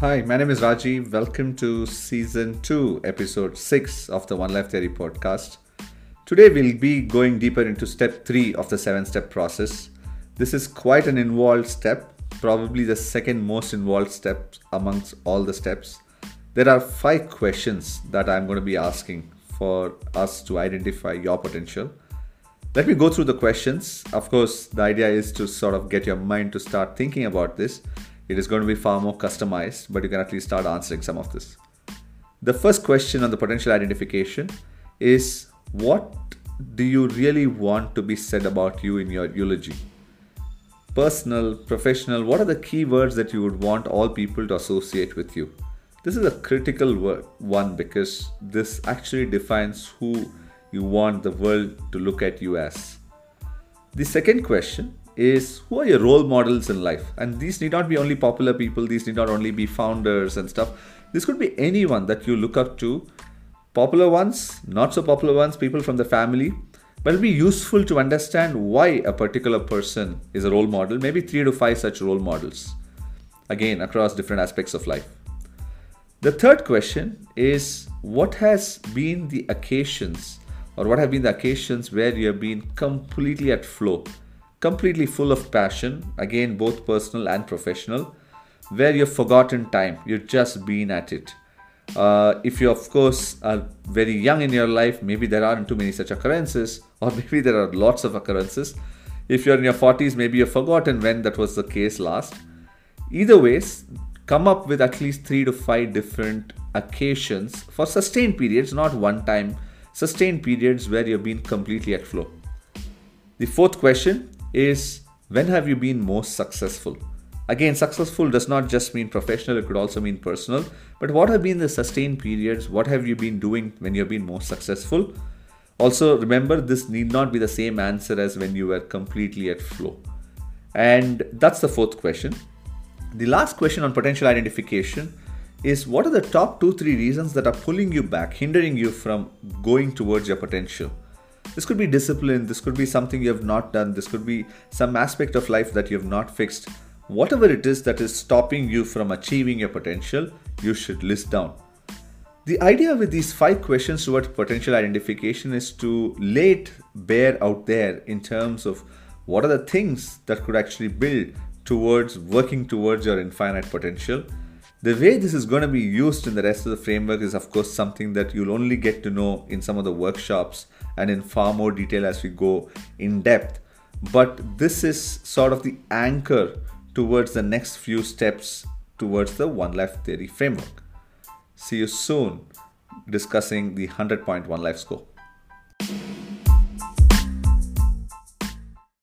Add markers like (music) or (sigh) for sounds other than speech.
Hi, my name is Rajiv. Welcome to season 2, episode 6 of the One Life Theory podcast. Today we'll be going deeper into step 3 of the 7 step process. This is quite an involved step, probably the second most involved step amongst all the steps. There are 5 questions that I'm going to be asking for us to identify your potential. Let me go through the questions. Of course, the idea is to sort of get your mind to start thinking about this it is going to be far more customized, but you can at least start answering some of this. The first question on the potential identification is what do you really want to be said about you in your eulogy? Personal, professional, what are the key words that you would want all people to associate with you? This is a critical word, one because this actually defines who you want the world to look at you as. The second question is who are your role models in life? And these need not be only popular people, these need not only be founders and stuff. This could be anyone that you look up to. Popular ones, not so popular ones, people from the family. But it'll be useful to understand why a particular person is a role model, maybe three to five such role models. Again, across different aspects of life. The third question is what has been the occasions or what have been the occasions where you have been completely at flow completely full of passion, again, both personal and professional, where you've forgotten time, you've just been at it. Uh, if you, of course, are very young in your life, maybe there aren't too many such occurrences, (laughs) or maybe there are lots of occurrences. If you're in your 40s, maybe you've forgotten when that was the case last. Either ways, come up with at least three to five different occasions for sustained periods, not one time, sustained periods where you've been completely at flow. The fourth question is when have you been most successful? Again, successful does not just mean professional, it could also mean personal. But what have been the sustained periods? What have you been doing when you've been most successful? Also, remember this need not be the same answer as when you were completely at flow. And that's the fourth question. The last question on potential identification is what are the top two, three reasons that are pulling you back, hindering you from going towards your potential? This could be discipline, this could be something you have not done, this could be some aspect of life that you have not fixed. Whatever it is that is stopping you from achieving your potential, you should list down. The idea with these five questions towards potential identification is to lay it bare out there in terms of what are the things that could actually build towards working towards your infinite potential the way this is going to be used in the rest of the framework is, of course, something that you'll only get to know in some of the workshops and in far more detail as we go in depth. But this is sort of the anchor towards the next few steps towards the One Life Theory framework. See you soon discussing the 100 point One Life score.